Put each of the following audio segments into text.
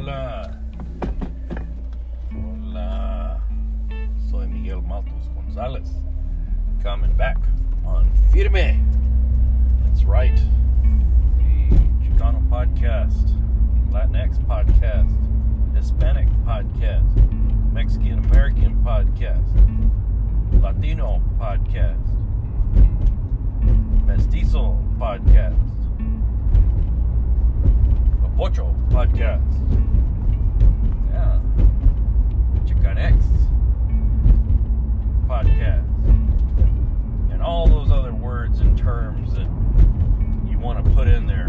Hola. Hola. Soy Miguel Maltos Gonzalez. Coming back on Firme. That's right. The Chicano podcast, Latinx podcast, Hispanic podcast, Mexican American podcast, Latino podcast, Mestizo podcast. Pocho Podcast. Connects podcast and all those other words and terms that you want to put in there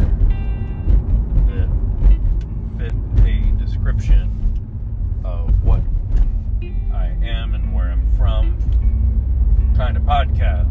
that fit a description of what I am and where I'm from kind of podcast.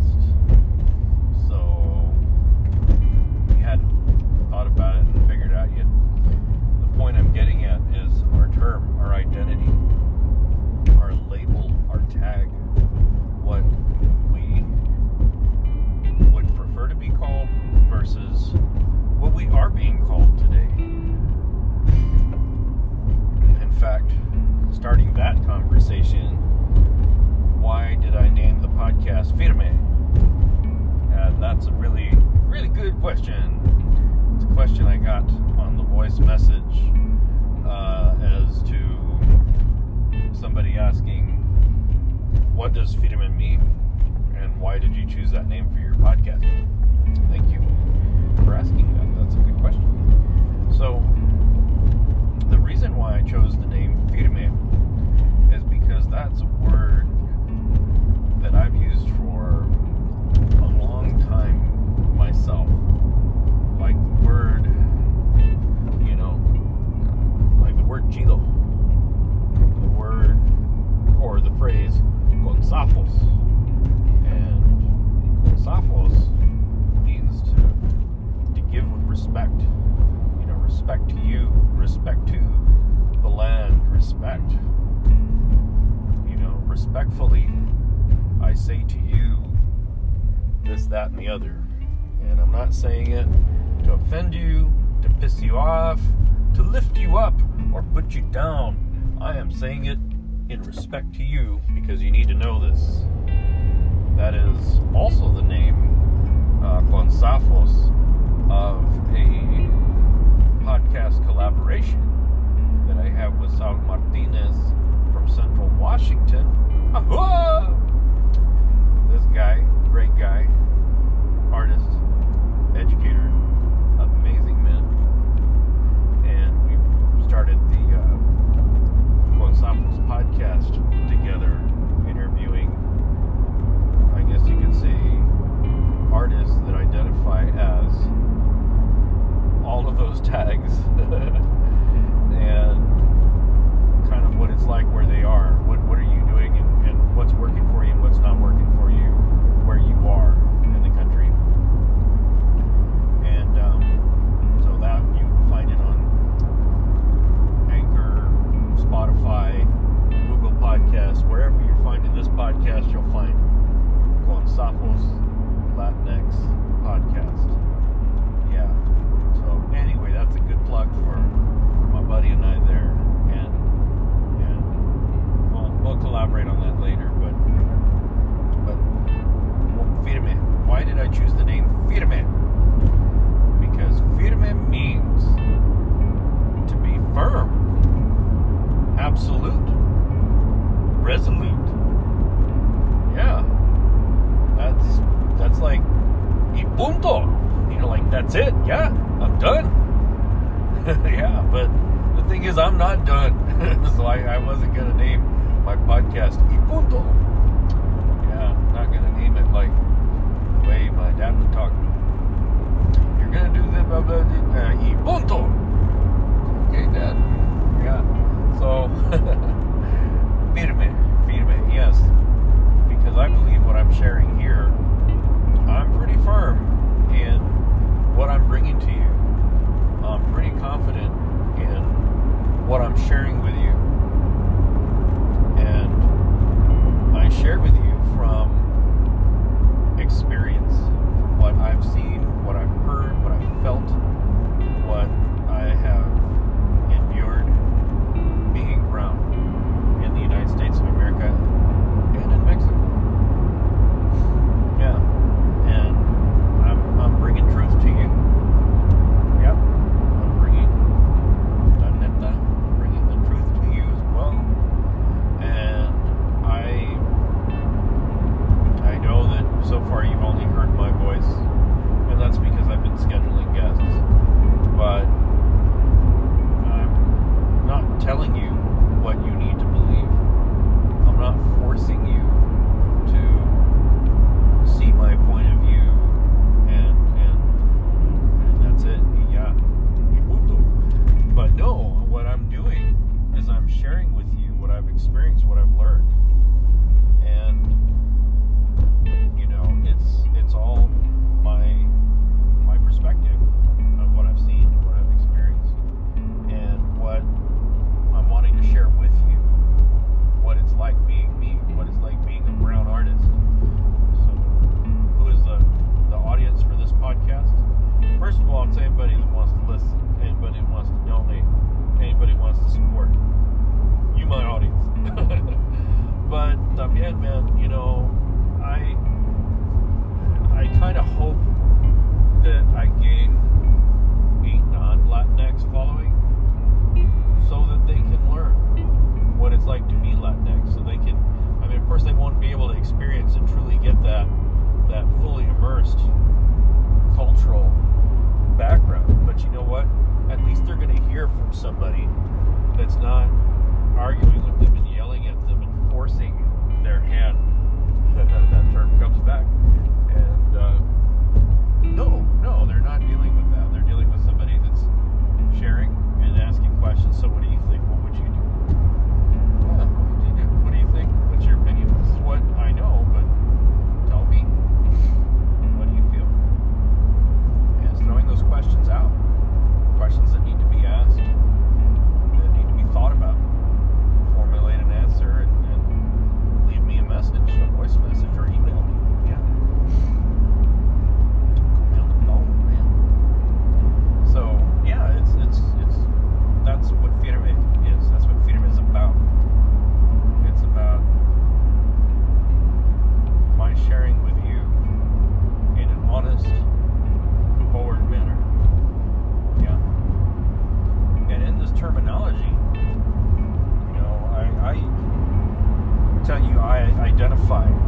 other. And I'm not saying it to offend you, to piss you off, to lift you up, or put you down. I am saying it in respect to you because you need to know this. That is also the name, uh, Gonzafos, of a podcast collaboration that I have with Sal Martinez from Central Washington. Ahua! This guy, great guy, artist, educator, amazing man. And we started the uh, Monsaphos podcast together, interviewing, I guess you could say, artists that identify as all of those tags. fine.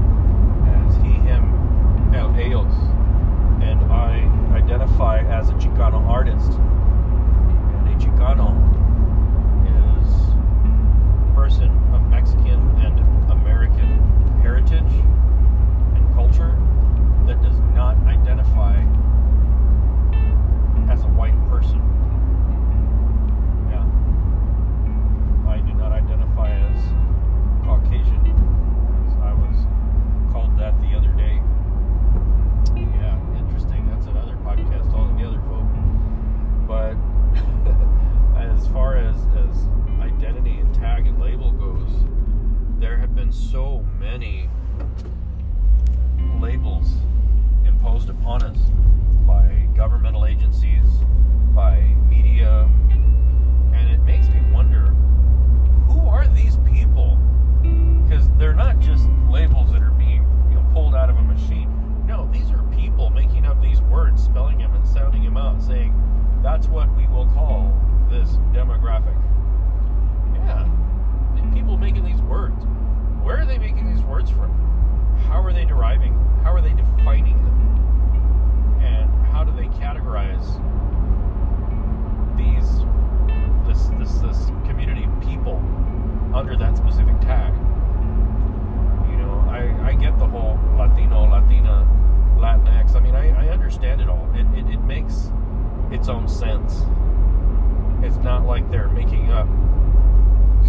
Traffic. Yeah, the people making these words. Where are they making these words from? How are they deriving? How are they defining them? And how do they categorize these this this this community of people under that specific tag? You know, I, I get the whole Latino, Latina, Latinx. I mean, I, I understand it all. It, it, it makes its own sense. It's not like they're making up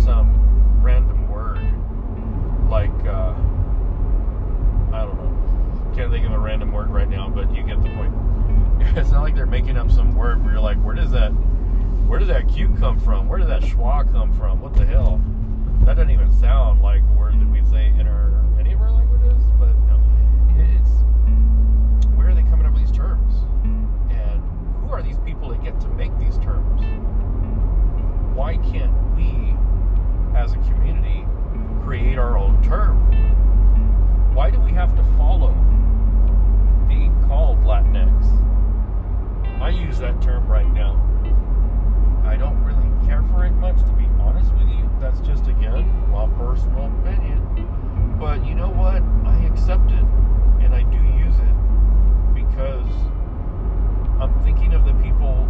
some random word like, uh, I don't know. Can't think of a random word right now, but you get the point. It's not like they're making up some word where you're like, where does that, where does that Q come from? Where did that schwa come from? What the hell? That doesn't even sound like a word that we say in our any of our languages. But no, it's where are they coming up with these terms? And who are these people that get to make these terms? Why can't we, as a community, create our own term? Why do we have to follow being called Latinx? I use that term right now. I don't really care for it much, to be honest with you. That's just, again, my personal opinion. But you know what? I accept it and I do use it because I'm thinking of the people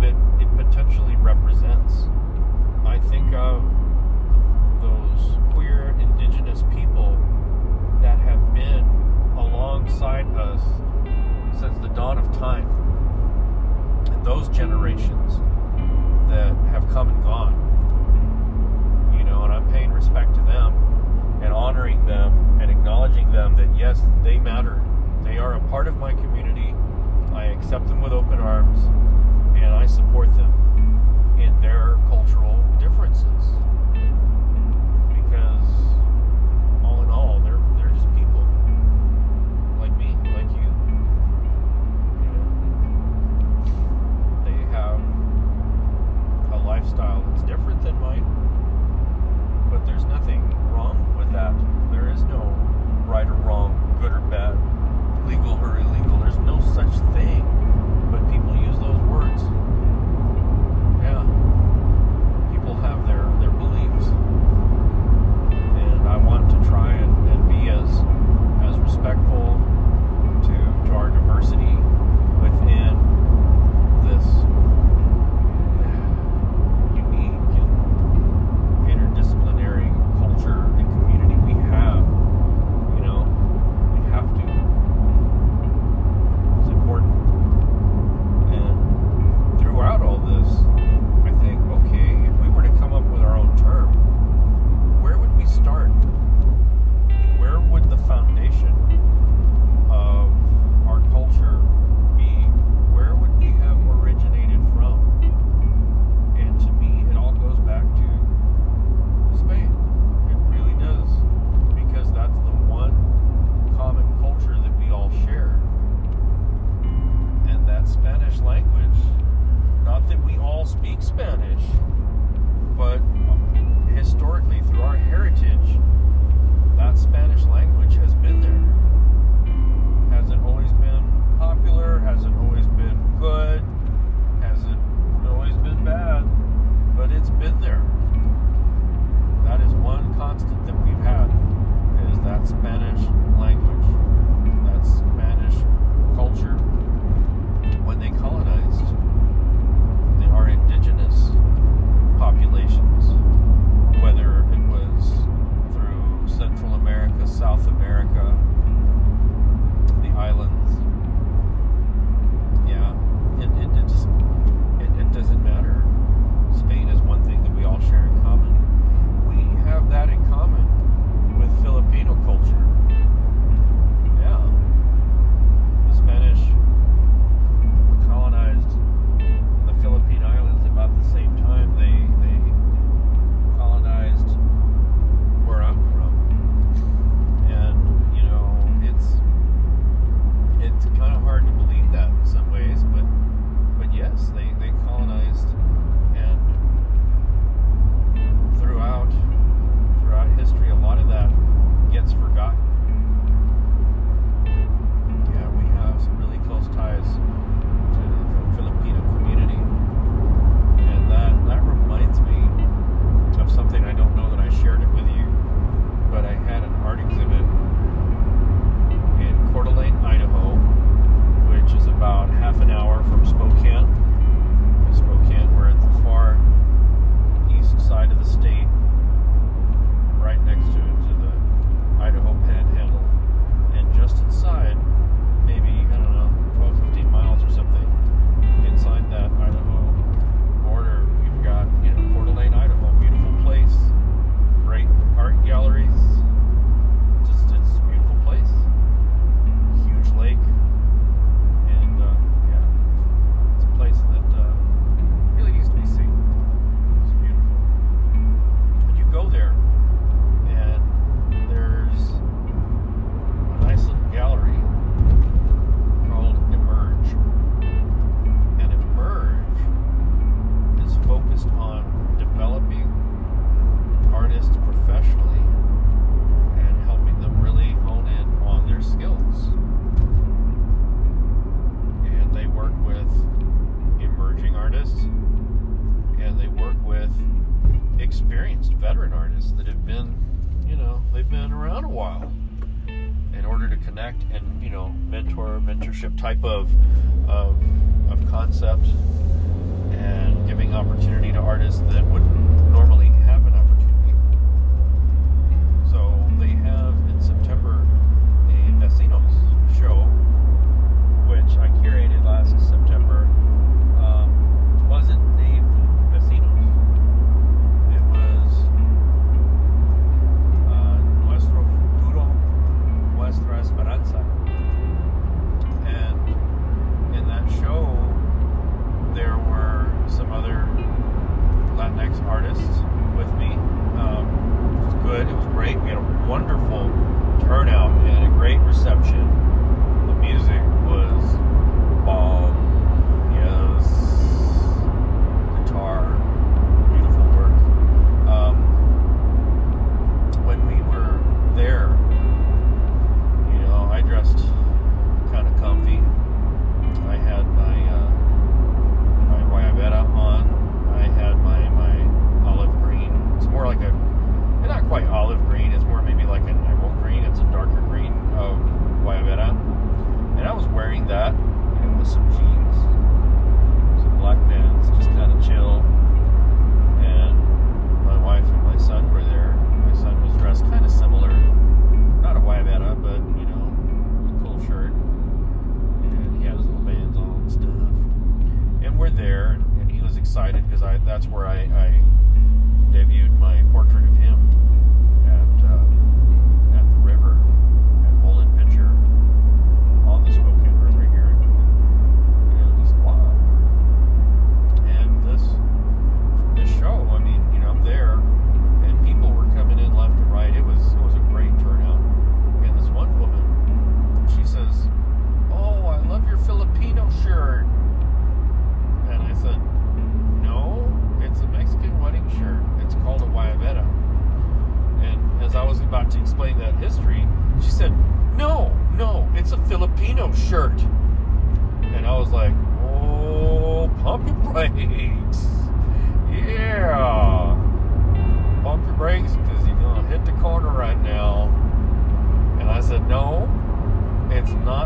that it potentially represents. I think of those queer indigenous people that have been alongside us since the dawn of time. And those generations that have come and gone. You know, and I'm paying respect to them and honoring them and acknowledging them that yes, they matter. They are a part of my community. I accept them with open arms and I support them in their cultural differences.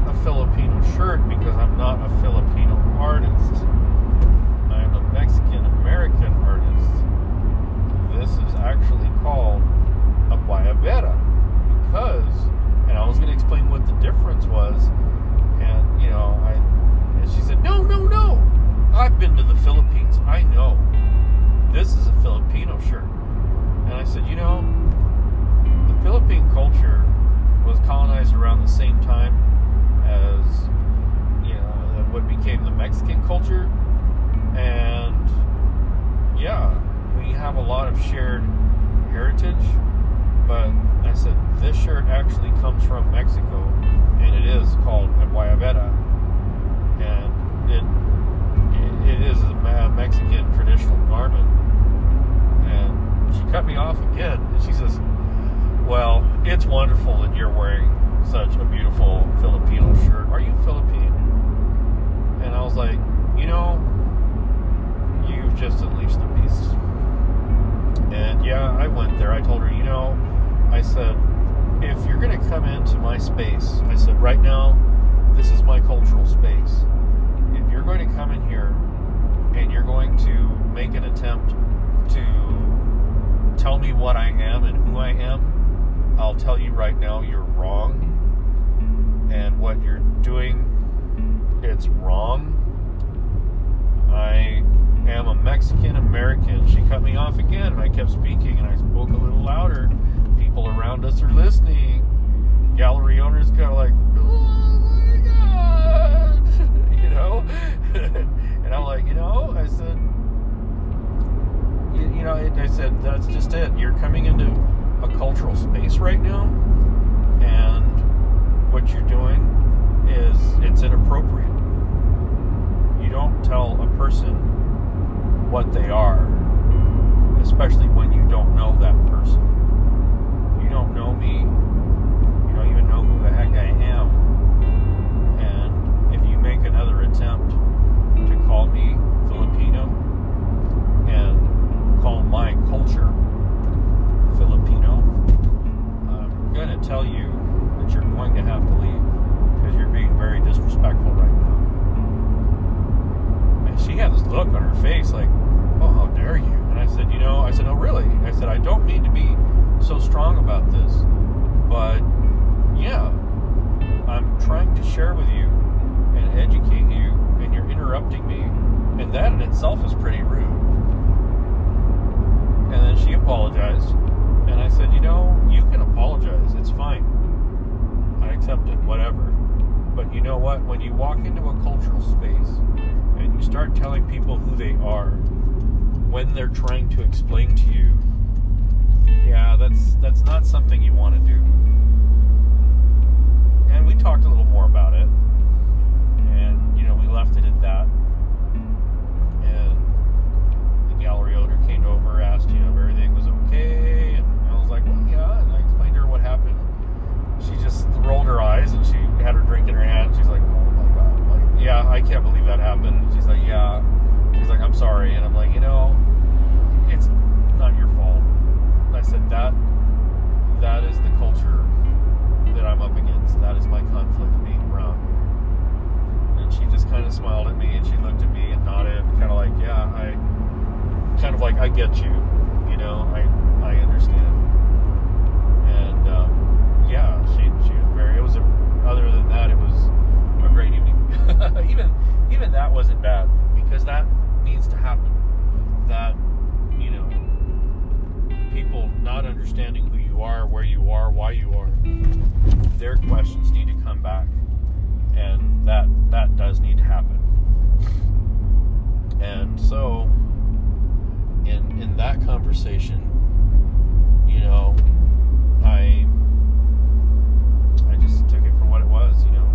Not a Filipino shirt because I'm not a Filipino artist. I'm a Mexican American artist. This is actually called a guayabera because, and I was going to explain what the difference was, and you know, I, and she said, no, no, no, I've been to the Philippines. I know this is a Filipino shirt, and I said, you know, the Philippine culture was colonized around the same time as you know what became the Mexican culture and yeah, we have a lot of shared heritage. But I said this shirt actually comes from Mexico, and it is called a guayabera, and it it, is a Mexican traditional garment. And she cut me off again, and she says, "Well, it's wonderful that you're wearing such a beautiful Filipino shirt. Are you Philippine?" And I was like, "You know." you've just unleashed the beast. And yeah, I went there. I told her, you know, I said, if you're going to come into my space, I said, right now, this is my cultural space. If you're going to come in here and you're going to make an attempt to tell me what I am and who I am, I'll tell you right now, you're wrong. And what you're doing, it's wrong. I am a Mexican American. She cut me off again, and I kept speaking, and I spoke a little louder. People around us are listening. Gallery owners kind of like, oh you know. and I'm like, you know, I said, you, you know, I said that's just it. You're coming into a cultural space right now, and what you're doing is it's inappropriate. You don't tell a person what they are, especially when you don't know that person. You don't know me. You don't even know who the heck I am. When you walk into a cultural space and you start telling people who they are, when they're trying to explain to you, yeah, that's that's not something you want to do. And we talked a little more about it, and you know, we left it at that. And the gallery owner came over, asked, you know, if everything was okay, and I was like, well, yeah, and I explained to her what happened. She just rolled her eyes and she had her drink in her hand. She's like, oh my god, like, yeah, I can't believe that happened. And she's like, yeah. She's like, I'm sorry, and I'm like, you know, it's not your fault. I said that that is the culture that I'm up against. That is my conflict being around here. And she just kind of smiled at me and she looked at me and nodded, kind of like, yeah, I, like, I get you. You know, I I understand. And um, yeah, she she was very. It was a. Other than that, it was a great evening. even even that wasn't bad because that needs to happen. That you know people not understanding who you are, where you are, why you are, their questions need to come back, and that that does need to happen. And so, in in that conversation, you know, I I just took it for what it was, you know.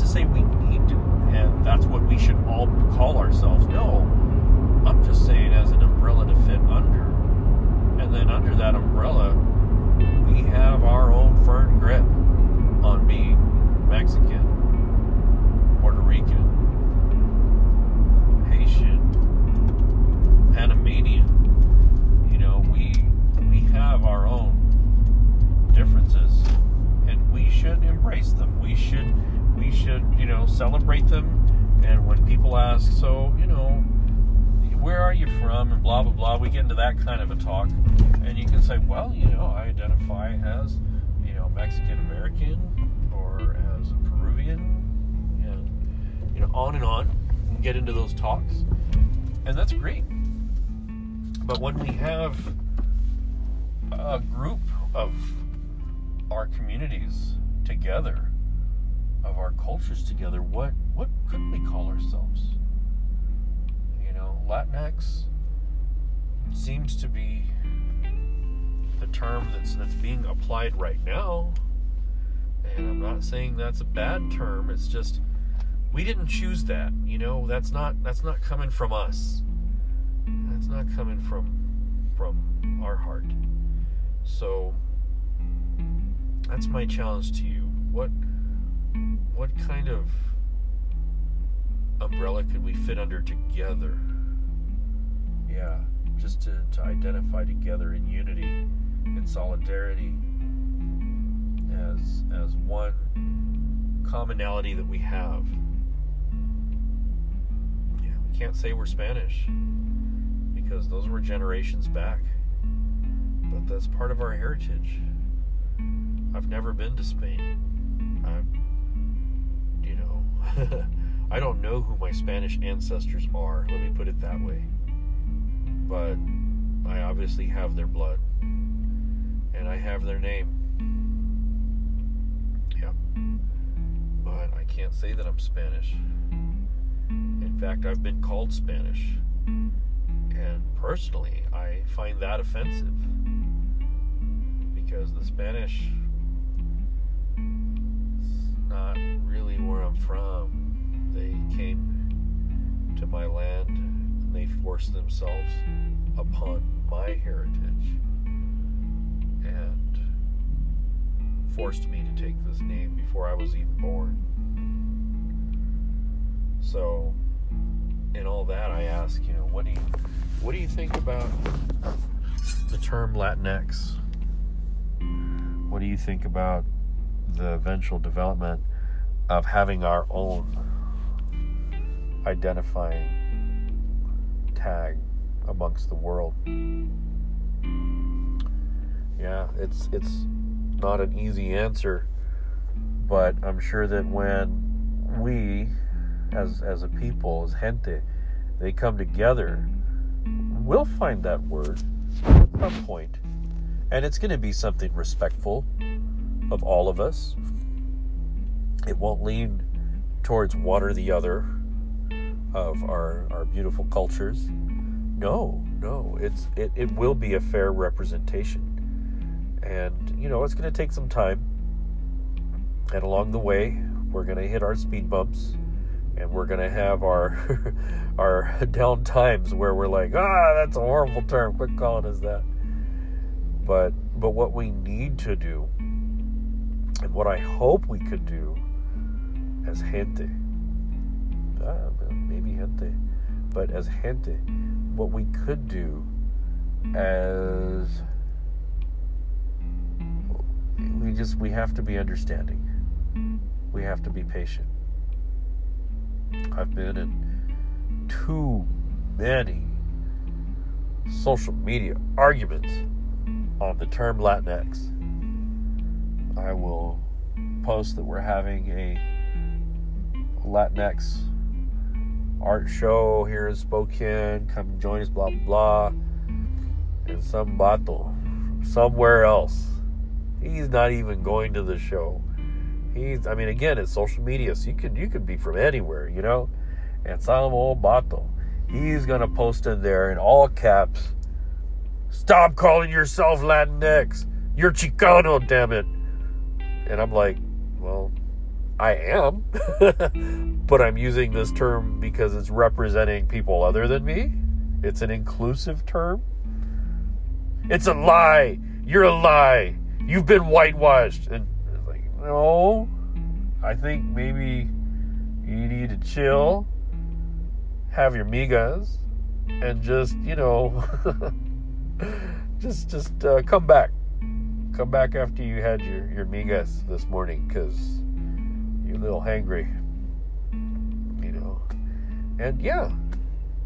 To say we need to, and that's what we should all call ourselves. No, I'm just saying as an umbrella to fit under, and then under that umbrella, we have our own firm grip on being Mexican, Puerto Rican, Haitian. Panamanian. You know, we we have our own differences, and we should embrace them. We should we should you know celebrate them. And when people ask, so you know, where are you from, and blah blah blah, we get into that kind of a talk, and you can say, well, you know, I identify as you know Mexican American or as a Peruvian, and you know, on and on. and get into those talks, and that's great. But when we have a group of our communities together, of our cultures together, what what could we call ourselves? You know, Latinx seems to be the term that's that's being applied right now. And I'm not saying that's a bad term. It's just we didn't choose that. You know, that's not that's not coming from us. That's not coming from from our heart. So that's my challenge to you. What what kind of umbrella could we fit under together? Yeah, just to, to identify together in unity, in solidarity, as as one commonality that we have. Yeah, we can't say we're Spanish because those were generations back. But that's part of our heritage. I've never been to Spain. I don't know who my Spanish ancestors are. Let me put it that way. But I obviously have their blood, and I have their name. Yep. But I can't say that I'm Spanish. In fact, I've been called Spanish. And personally, I find that offensive because the Spanish is not really where I'm from. They came to my land and they forced themselves upon my heritage and forced me to take this name before I was even born. So, in all that, I ask, you know, what do you what do you think about the term Latinx? What do you think about the eventual development of having our own identifying tag amongst the world? Yeah, it's it's not an easy answer, but I'm sure that when we as as a people, as gente, they come together we'll find that word at some point. And it's going to be something respectful of all of us. It won't lean towards one or the other of our, our beautiful cultures. No, no, it's it, it will be a fair representation. And you know, it's gonna take some time. And along the way, we're gonna hit our speed bumps and we're gonna have our our down times where we're like, ah, that's a horrible term. Quit calling us that. But but what we need to do, and what I hope we could do, as gente, uh, maybe gente, but as gente, what we could do as we just we have to be understanding. We have to be patient I've been in too many social media arguments on the term Latinx. I will post that we're having a Latinx art show here in Spokane. Come join us, blah, blah, blah. And some bato from somewhere else. He's not even going to the show. He's, I mean, again, it's social media, so you could you could be from anywhere, you know. And old bato, he's gonna post in there in all caps. Stop calling yourself Latinx. You're Chicano, damn it. And I'm like, well, I am, but I'm using this term because it's representing people other than me. It's an inclusive term. It's a lie. You're a lie. You've been whitewashed. And it's like, no. I think maybe you need to chill, have your migas, and just, you know, just just uh, come back. Come back after you had your, your migas this morning because you're a little hangry. You know. And yeah.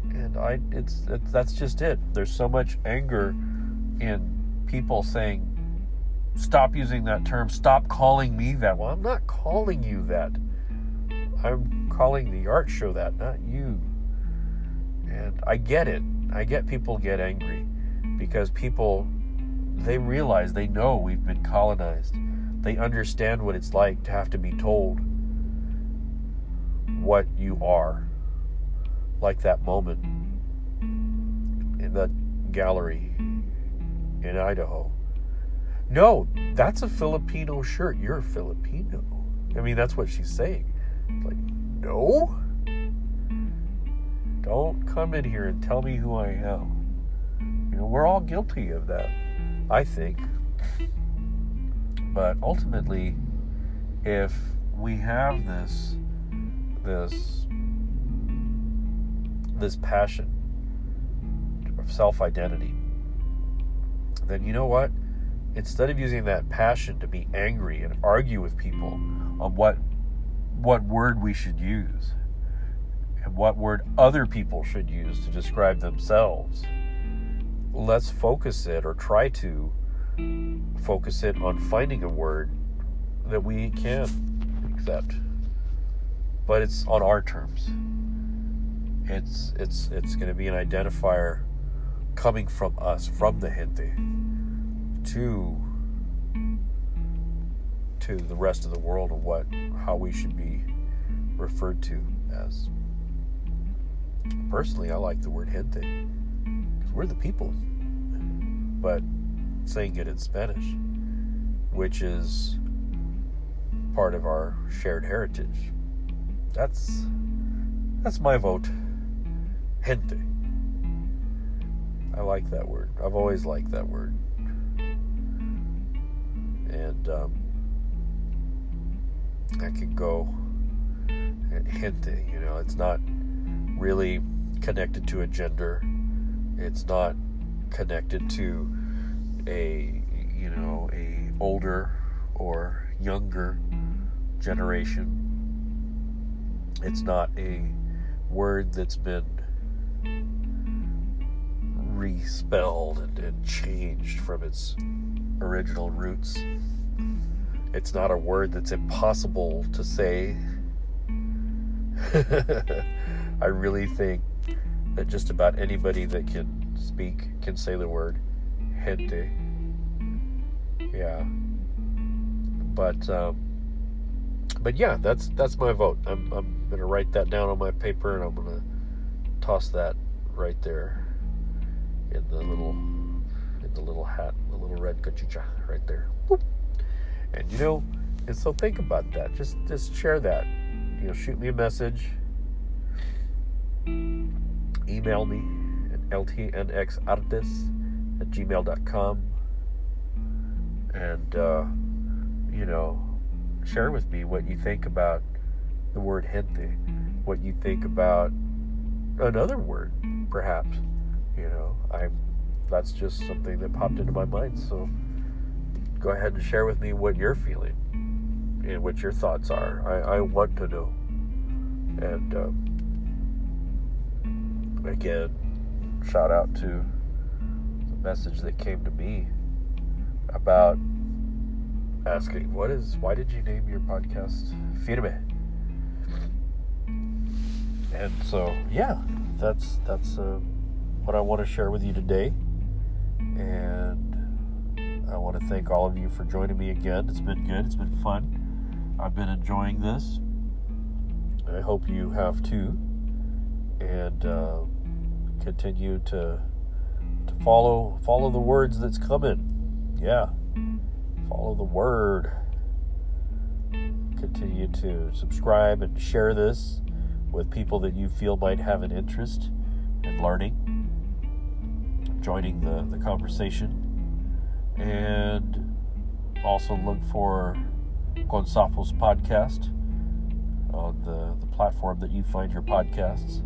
And I it's, it's that's just it. There's so much anger in people saying stop using that term. Stop calling me that. Well, I'm not calling you that. I'm calling the art show that, not you. And I get it. I get people get angry because people they realize they know we've been colonized. They understand what it's like to have to be told what you are. Like that moment in that gallery in Idaho. No, that's a Filipino shirt. You're a Filipino. I mean, that's what she's saying. Like, no? Don't come in here and tell me who I am. You know, we're all guilty of that, I think. But ultimately, if we have this this this passion of self-identity, then you know what? Instead of using that passion to be angry and argue with people on what what word we should use and what word other people should use to describe themselves, let's focus it or try to focus it on finding a word that we can accept. But it's on our terms. It's it's it's going to be an identifier coming from us, from the gente, to to the rest of the world of what how we should be referred to as. Personally, I like the word gente we're the people, but saying it in Spanish, which is part of our shared heritage. That's that's my vote. Gente. I like that word. I've always liked that word. And um, I could go gente, you know, it's not really connected to a gender. It's not connected to a you know, a older or younger generation. It's not a word that's been respelled and, and changed from its original roots. It's not a word that's impossible to say. I really think that just about anybody that can speak can say the word gente. Yeah. But um, but yeah, that's that's my vote. I'm I'm gonna write that down on my paper and I'm gonna toss that right there in the little in the little hat, the little red cachucha right there. Boop. And you know, and so think about that. Just just share that. You know, shoot me a message. Email me at ltnxartes at gmail.com. And uh, you know, share with me what you think about the word gente, what you think about another word, perhaps. You know, I that's just something that popped into my mind. So go ahead and share with me what you're feeling and what your thoughts are. I, I want to know. And um, again, shout out to the message that came to me about asking, "What is? Why did you name your podcast Firme?" And so, yeah, that's that's uh, what I want to share with you today. And I want to thank all of you for joining me again. It's been good. It's been fun. I've been enjoying this. I hope you have too. And uh, continue to to follow follow the words that's coming. Yeah. Follow the word. Continue to subscribe and share this with people that you feel might have an interest in learning, joining the, the conversation, and also look for Gonzalo's podcast on the, the platform that you find your podcasts.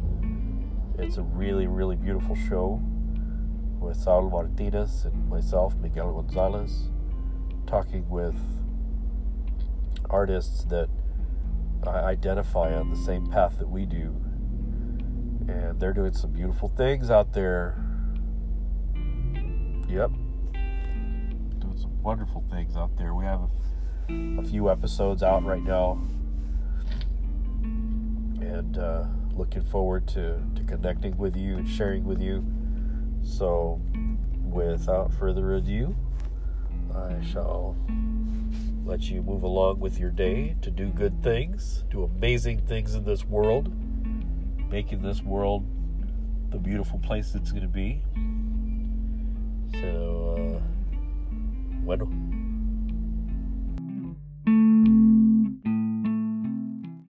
It's a really, really beautiful show with Saul Martinez and myself, Miguel Gonzalez, talking with artists that I identify on the same path that we do. And they're doing some beautiful things out there. Yep. Doing some wonderful things out there. We have a, a few episodes out right now. and uh, looking forward to, to connecting with you and sharing with you. So, without further ado, I shall let you move along with your day to do good things, do amazing things in this world, making this world the beautiful place it's going to be. So, uh, bueno.